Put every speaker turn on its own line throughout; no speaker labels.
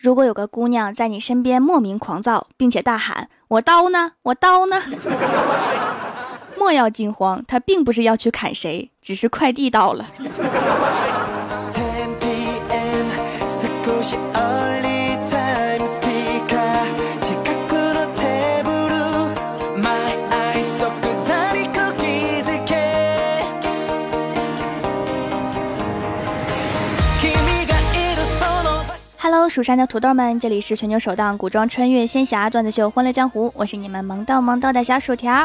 如果有个姑娘在你身边莫名狂躁，并且大喊“我刀呢，我刀呢”，莫要惊慌，她并不是要去砍谁，只是快递到了。蜀山的土豆们，这里是全球首档古装穿越仙侠段子秀《欢乐江湖》，我是你们萌到萌到的小薯条。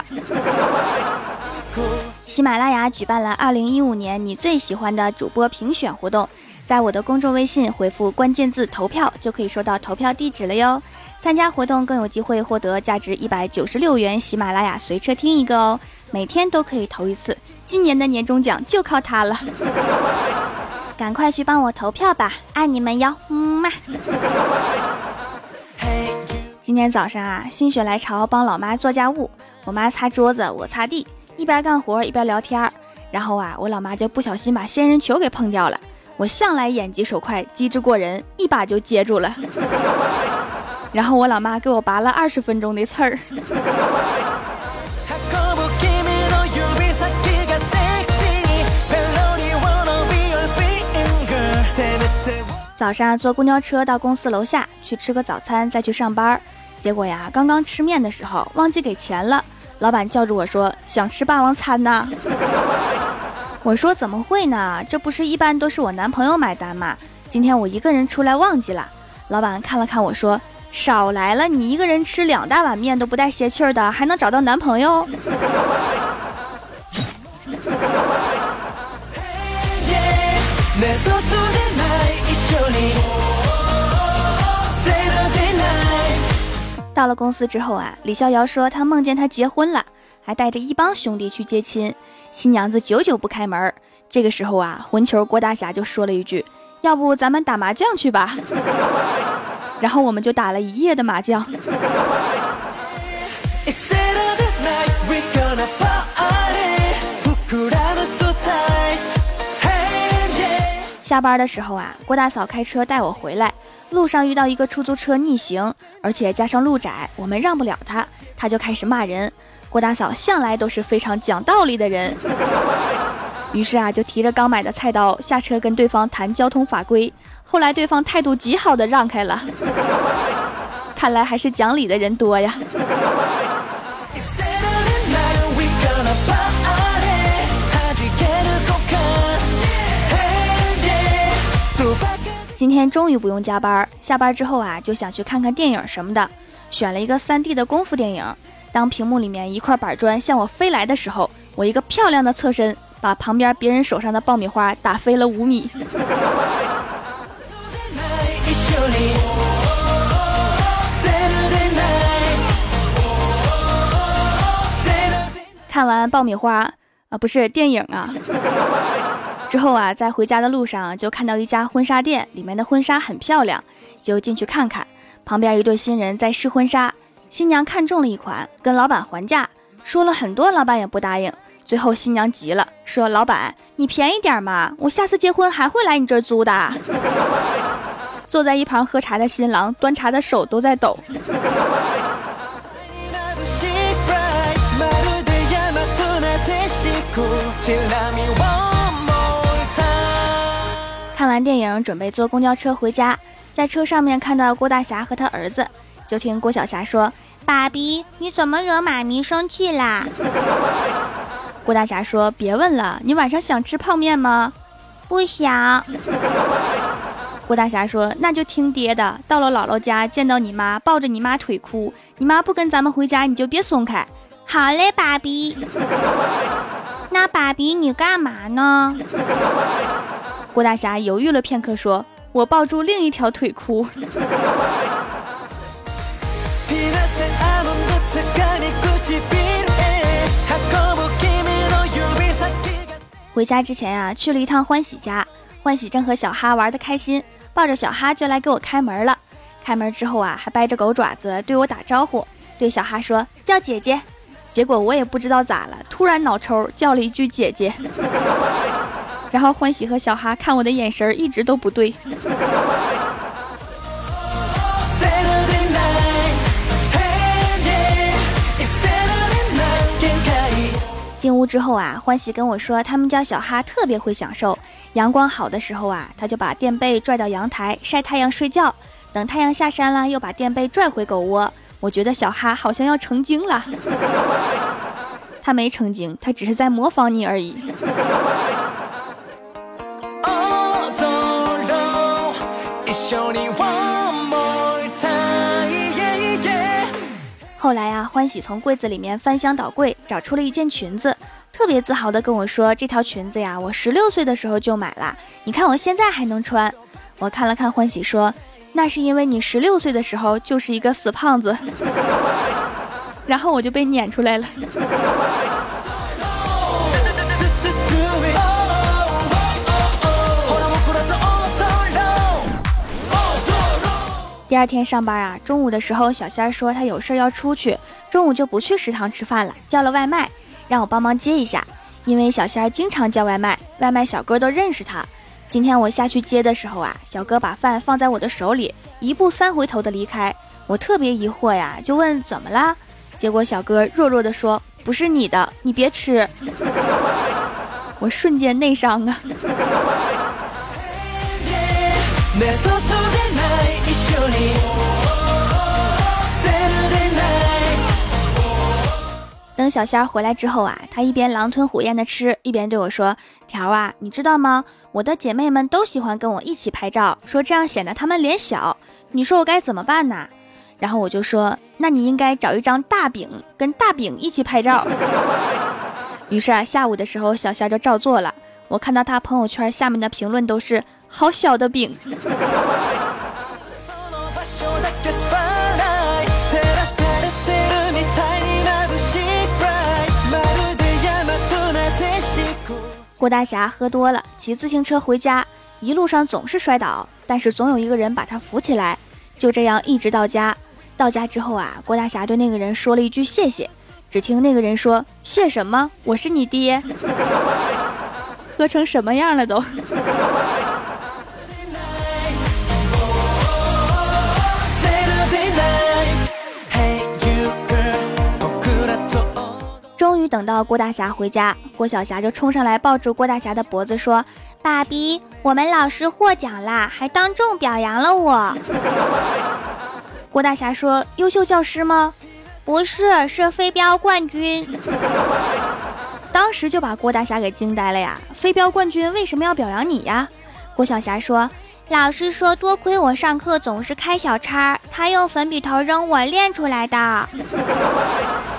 喜马拉雅举办了2015年你最喜欢的主播评选活动，在我的公众微信回复关键字“投票”就可以收到投票地址了哟。参加活动更有机会获得价值一百九十六元喜马拉雅随车听一个哦，每天都可以投一次，今年的年终奖就靠它了。赶快去帮我投票吧，爱你们哟，嗯嘛。今天早上啊，心血来潮帮老妈做家务，我妈擦桌子，我擦地，一边干活一边聊天。然后啊，我老妈就不小心把仙人球给碰掉了。我向来眼疾手快，机智过人，一把就接住了。然后我老妈给我拔了二十分钟的刺儿。早上坐公交车到公司楼下去吃个早餐，再去上班。结果呀，刚刚吃面的时候忘记给钱了，老板叫住我说：“想吃霸王餐呢？” 我说：“怎么会呢？这不是一般都是我男朋友买单吗？今天我一个人出来忘记了。”老板看了看我说：“少来了，你一个人吃两大碗面都不带泄气儿的，还能找到男朋友？” 到了公司之后啊，李逍遥说他梦见他结婚了，还带着一帮兄弟去接亲，新娘子久久不开门。这个时候啊，混球郭大侠就说了一句：“要不咱们打麻将去吧。”然后我们就打了一夜的麻将。下班的时候啊，郭大嫂开车带我回来，路上遇到一个出租车逆行，而且加上路窄，我们让不了他，他就开始骂人。郭大嫂向来都是非常讲道理的人，于是啊，就提着刚买的菜刀下车跟对方谈交通法规。后来对方态度极好的让开了，看来还是讲理的人多呀。今天终于不用加班，下班之后啊，就想去看看电影什么的，选了一个 3D 的功夫电影。当屏幕里面一块板砖向我飞来的时候，我一个漂亮的侧身，把旁边别人手上的爆米花打飞了五米。看完爆米花啊，不是电影啊。之后啊，在回家的路上就看到一家婚纱店，里面的婚纱很漂亮，就进去看看。旁边一对新人在试婚纱，新娘看中了一款，跟老板还价，说了很多，老板也不答应。最后新娘急了，说：“老板，你便宜点嘛，我下次结婚还会来你这儿租的。”坐在一旁喝茶的新郎，端茶的手都在抖。看完电影，准备坐公交车回家，在车上面看到郭大侠和他儿子，就听郭晓霞说：“爸比，你怎么惹妈咪生气啦？”郭大侠说：“别问了，你晚上想吃泡面吗？”“不想。”郭大侠说：“那就听爹的，到了姥姥家见到你妈，抱着你妈腿哭，你妈不跟咱们回家，你就别松开。”“好嘞，爸比。”“那爸比你干嘛呢？”郭大侠犹豫了片刻，说：“我抱住另一条腿哭。”回家之前啊，去了一趟欢喜家，欢喜正和小哈玩的开心，抱着小哈就来给我开门了。开门之后啊，还掰着狗爪子对我打招呼，对小哈说：“叫姐姐。”结果我也不知道咋了，突然脑抽叫了一句“姐姐”。然后欢喜和小哈看我的眼神一直都不对。进屋之后啊欢喜跟我说他们家小哈特别会享受阳光好的时候啊他就把垫背拽到阳台晒太阳睡觉等太阳下山了又把垫背拽回狗窝。我觉得小哈好像要成精了。他没成精他只是在模仿你而已。后来啊，欢喜从柜子里面翻箱倒柜，找出了一件裙子，特别自豪的跟我说：“这条裙子呀，我十六岁的时候就买了，你看我现在还能穿。”我看了看欢喜说：“那是因为你十六岁的时候就是一个死胖子。”然后我就被撵出来了。第二天上班啊，中午的时候，小仙儿说他有事要出去，中午就不去食堂吃饭了，叫了外卖，让我帮忙接一下。因为小仙儿经常叫外卖，外卖小哥都认识他。今天我下去接的时候啊，小哥把饭放在我的手里，一步三回头的离开。我特别疑惑呀，就问怎么啦？结果小哥弱弱的说：“不是你的，你别吃。”我瞬间内伤啊。等小仙儿回来之后啊，他一边狼吞虎咽的吃，一边对我说：“条啊，你知道吗？我的姐妹们都喜欢跟我一起拍照，说这样显得她们脸小。你说我该怎么办呢？”然后我就说：“那你应该找一张大饼，跟大饼一起拍照。”于是啊，下午的时候，小仙儿就照做了。我看到他朋友圈下面的评论都是“好小的饼”。郭大侠喝多了，骑自行车回家，一路上总是摔倒，但是总有一个人把他扶起来。就这样一直到家。到家之后啊，郭大侠对那个人说了一句谢谢。只听那个人说：“谢什么？我是你爹。”喝成什么样了都？终于等到郭大侠回家，郭小霞就冲上来抱住郭大侠的脖子说：“爸比，我们老师获奖啦，还当众表扬了我。”郭大侠说：“优秀教师吗？不是，是飞镖冠军。”当时就把郭大侠给惊呆了呀！飞镖冠军为什么要表扬你呀？郭小霞说：“老师说多亏我上课总是开小差，他用粉笔头扔我练出来的。”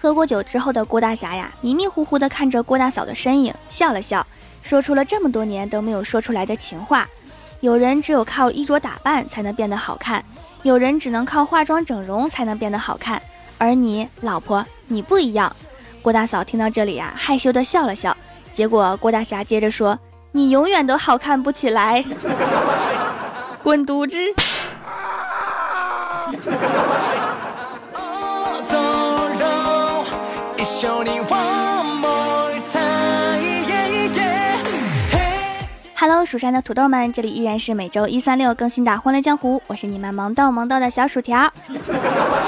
喝过酒之后的郭大侠呀，迷迷糊糊的看着郭大嫂的身影，笑了笑，说出了这么多年都没有说出来的情话。有人只有靠衣着打扮才能变得好看，有人只能靠化妆整容才能变得好看，而你老婆，你不一样。郭大嫂听到这里啊，害羞的笑了笑。结果郭大侠接着说：“你永远都好看不起来，滚犊子！”蜀山的土豆们，这里依然是每周一、三、六更新的《欢乐江湖》，我是你们萌豆萌豆的小薯条。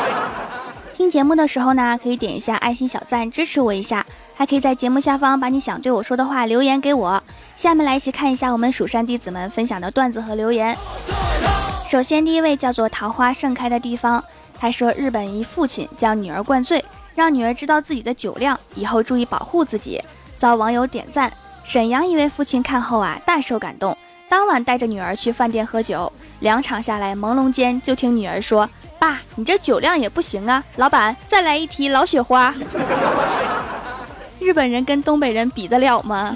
听节目的时候呢，可以点一下爱心小赞支持我一下，还可以在节目下方把你想对我说的话留言给我。下面来一起看一下我们蜀山弟子们分享的段子和留言。首先，第一位叫做桃花盛开的地方，他说日本一父亲将女儿灌醉，让女儿知道自己的酒量，以后注意保护自己，遭网友点赞。沈阳一位父亲看后啊，大受感动，当晚带着女儿去饭店喝酒，两场下来，朦胧间就听女儿说：“爸，你这酒量也不行啊，老板再来一提老雪花。” 日本人跟东北人比得了吗？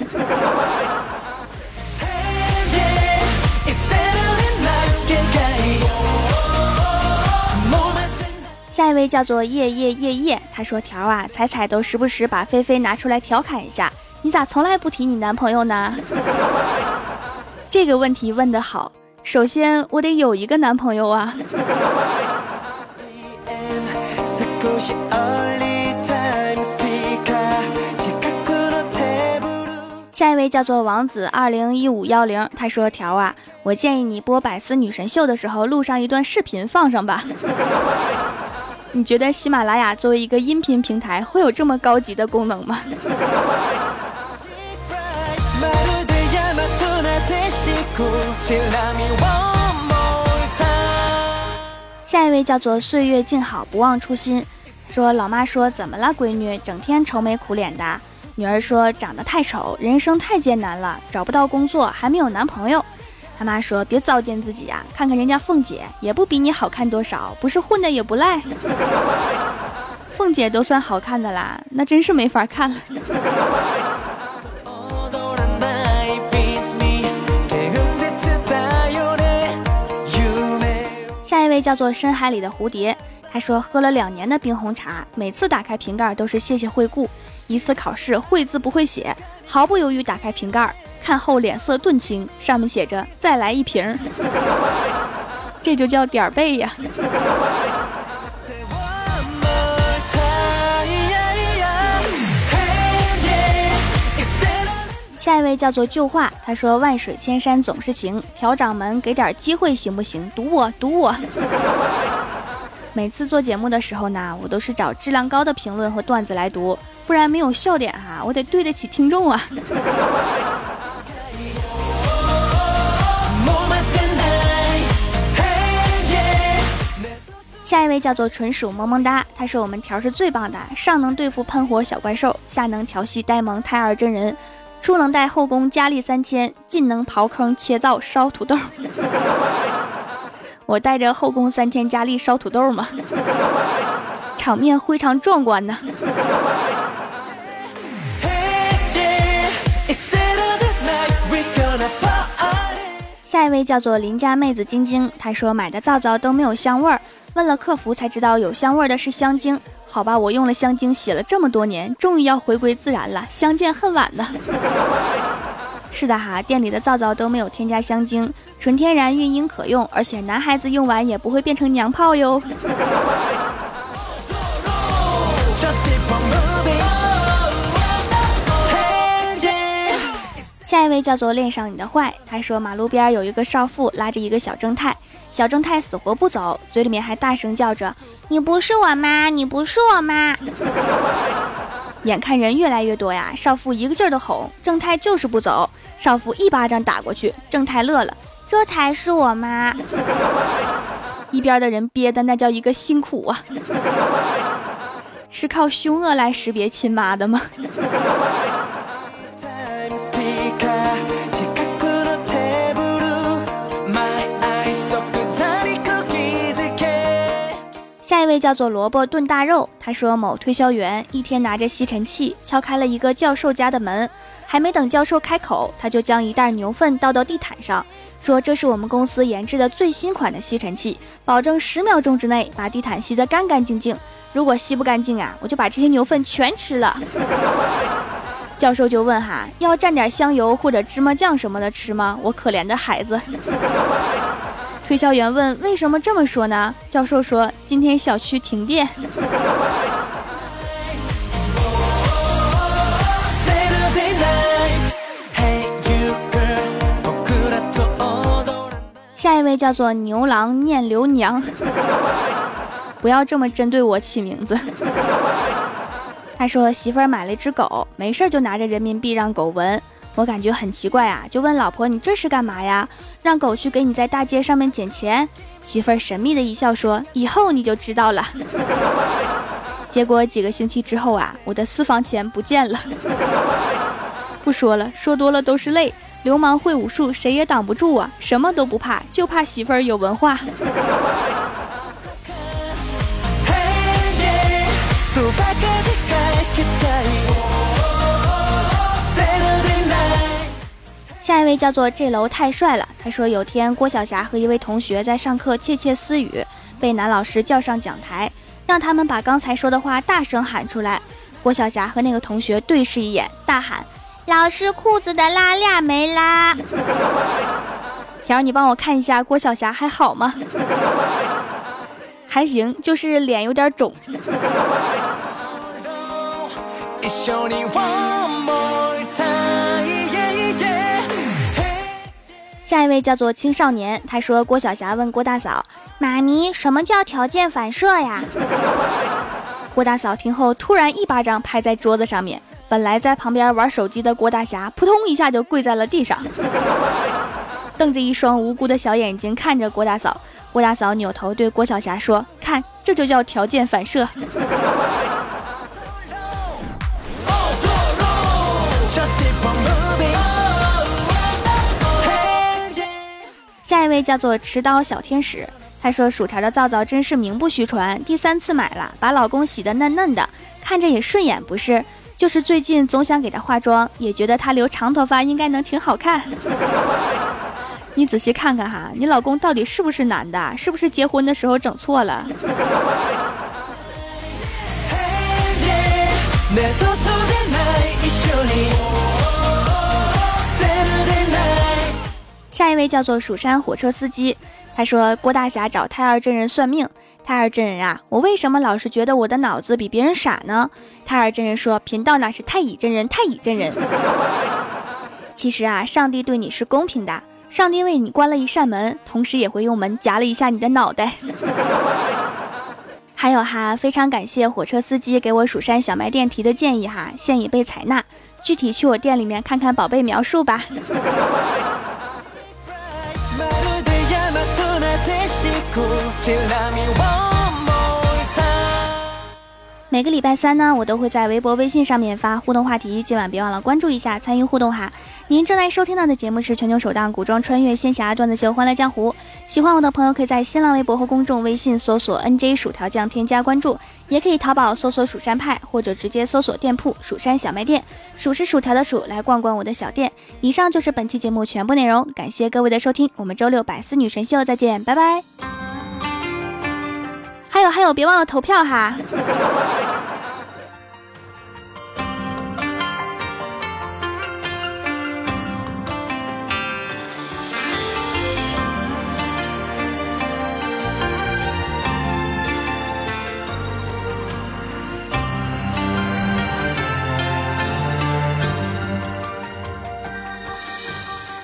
下一位叫做夜夜夜夜，他说：“条啊，彩彩都时不时把菲菲拿出来调侃一下。”你咋从来不提你男朋友呢？这个问题问得好。首先，我得有一个男朋友啊。下一位叫做王子二零一五幺零，他说：“条啊，我建议你播百思女神秀的时候录上一段视频放上吧。你觉得喜马拉雅作为一个音频平台会有这么高级的功能吗？”下一位叫做岁月静好，不忘初心。说老妈说怎么了，闺女整天愁眉苦脸的。女儿说长得太丑，人生太艰难了，找不到工作，还没有男朋友。他妈说别糟践自己呀，看看人家凤姐也不比你好看多少，不是混的也不赖。凤姐都算好看的啦，那真是没法看了。下一位叫做深海里的蝴蝶，他说喝了两年的冰红茶，每次打开瓶盖都是谢谢惠顾。一次考试会字不会写，毫不犹豫打开瓶盖，看后脸色顿青，上面写着再来一瓶，这就叫点儿背呀。下一位叫做旧话，他说：“万水千山总是情，调掌门给点机会行不行？赌我，赌我！” 每次做节目的时候呢，我都是找质量高的评论和段子来读，不然没有笑点哈，我得对得起听众啊。下一位叫做纯属萌萌哒，他说：“我们条是最棒的，上能对付喷火小怪兽，下能调戏呆萌胎儿真人。”初能带后宫佳丽三千，进能刨坑切灶烧土豆。我带着后宫三千佳丽烧土豆吗？场面非常壮观呢。下一位叫做邻家妹子晶晶，她说买的皂皂都没有香味儿，问了客服才知道有香味儿的是香精。好吧，我用了香精洗了这么多年，终于要回归自然了，相见恨晚呢。是的哈，店里的皂皂都没有添加香精，纯天然，孕婴可用，而且男孩子用完也不会变成娘炮哟。下一位叫做恋上你的坏，他说马路边有一个少妇拉着一个小正太，小正太死活不走，嘴里面还大声叫着。你不是我妈，你不是我妈。眼看人越来越多呀，少妇一个劲儿的吼，正太就是不走。少妇一巴掌打过去，正太乐了，这才是我妈。一边的人憋的那叫一个辛苦啊，是靠凶恶来识别亲妈的吗？下一位叫做萝卜炖大肉，他说某推销员一天拿着吸尘器敲开了一个教授家的门，还没等教授开口，他就将一袋牛粪倒到地毯上，说这是我们公司研制的最新款的吸尘器，保证十秒钟之内把地毯吸得干干净净。如果吸不干净啊，我就把这些牛粪全吃了。教授就问哈，要蘸点香油或者芝麻酱什么的吃吗？我可怜的孩子。推销员问：“为什么这么说呢？”教授说：“今天小区停电。”下一位叫做牛郎念刘娘，不要这么针对我起名字。他说：“媳妇儿买了一只狗，没事就拿着人民币让狗闻。”我感觉很奇怪啊，就问老婆：“你这是干嘛呀？让狗去给你在大街上面捡钱？”媳妇儿神秘的一笑说：“以后你就知道了。”结果几个星期之后啊，我的私房钱不见了。不说了，说多了都是泪。流氓会武术，谁也挡不住啊！什么都不怕，就怕媳妇儿有文化。下一位叫做这楼太帅了。他说有天郭晓霞和一位同学在上课窃窃私语，被男老师叫上讲台，让他们把刚才说的话大声喊出来。郭晓霞和那个同学对视一眼，大喊：“老师裤子的拉链没拉。”条，你帮我看一下郭晓霞还好吗？还行，就是脸有点肿。下一位叫做青少年，他说郭晓霞问郭大嫂：“妈咪，什么叫条件反射呀？”郭大嫂听后突然一巴掌拍在桌子上面，本来在旁边玩手机的郭大侠扑通一下就跪在了地上，瞪着一双无辜的小眼睛看着郭大嫂。郭大嫂扭头对郭晓霞说：“看，这就叫条件反射。”下一位叫做持刀小天使，他说薯条的皂皂真是名不虚传，第三次买了，把老公洗得嫩嫩的，看着也顺眼，不是？就是最近总想给他化妆，也觉得他留长头发应该能挺好看。你仔细看看哈，你老公到底是不是男的？是不是结婚的时候整错了？下一位叫做蜀山火车司机，他说郭大侠找太二真人算命，太二真人啊，我为什么老是觉得我的脑子比别人傻呢？太二真人说贫道那是太乙真人，太乙真人。其实啊，上帝对你是公平的，上帝为你关了一扇门，同时也会用门夹了一下你的脑袋。还有哈，非常感谢火车司机给我蜀山小卖店提的建议哈，现已被采纳，具体去我店里面看看宝贝描述吧。每个礼拜三呢，我都会在微博、微信上面发互动话题，今晚别忘了关注一下，参与互动哈。您正在收听到的节目是全球首档古装穿越仙侠段子秀《欢乐江湖》，喜欢我的朋友可以在新浪微博和公众微信搜索 “nj 薯条酱”添加关注，也可以淘宝搜索“蜀山派”或者直接搜索店铺“蜀山小卖店”，数是薯条的数，来逛逛我的小店。以上就是本期节目全部内容，感谢各位的收听，我们周六百思女神秀再见，拜拜。还有还有，别忘了投票哈。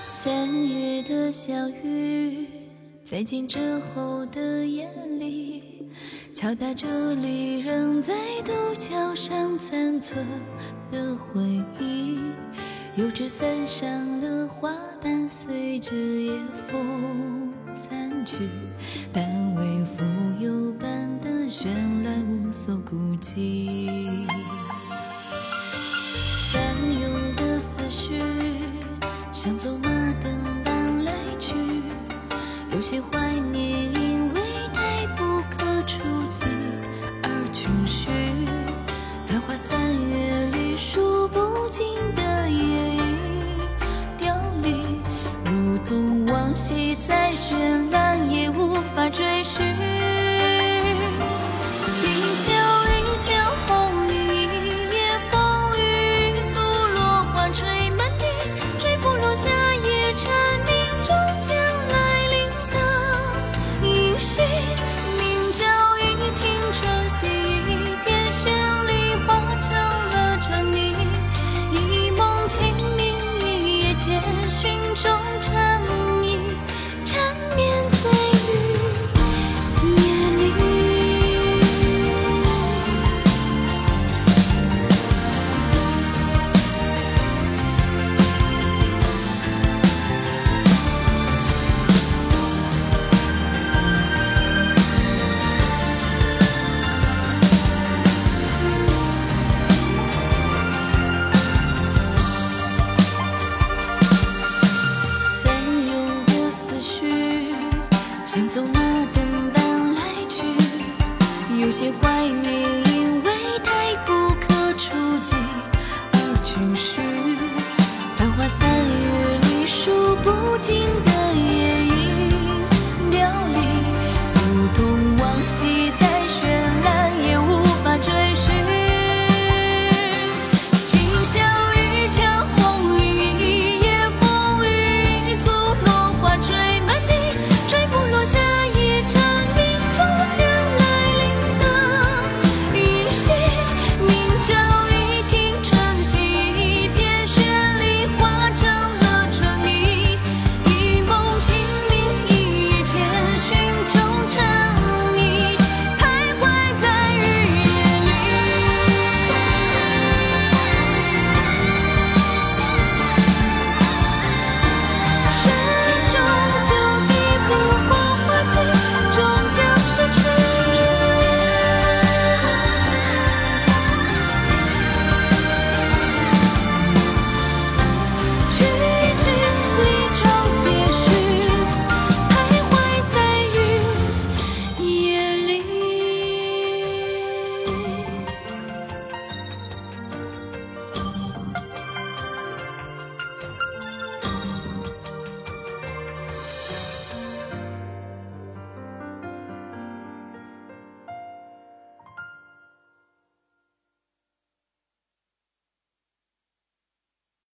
三月的小雨，在静止后的夜里，敲打着离人在渡桥上残存的回忆。油纸伞上的花瓣随着夜风散去，但为蜉蝣般的绚烂无所顾忌。翻涌的思绪，像走马灯般来去，有些话法追寻。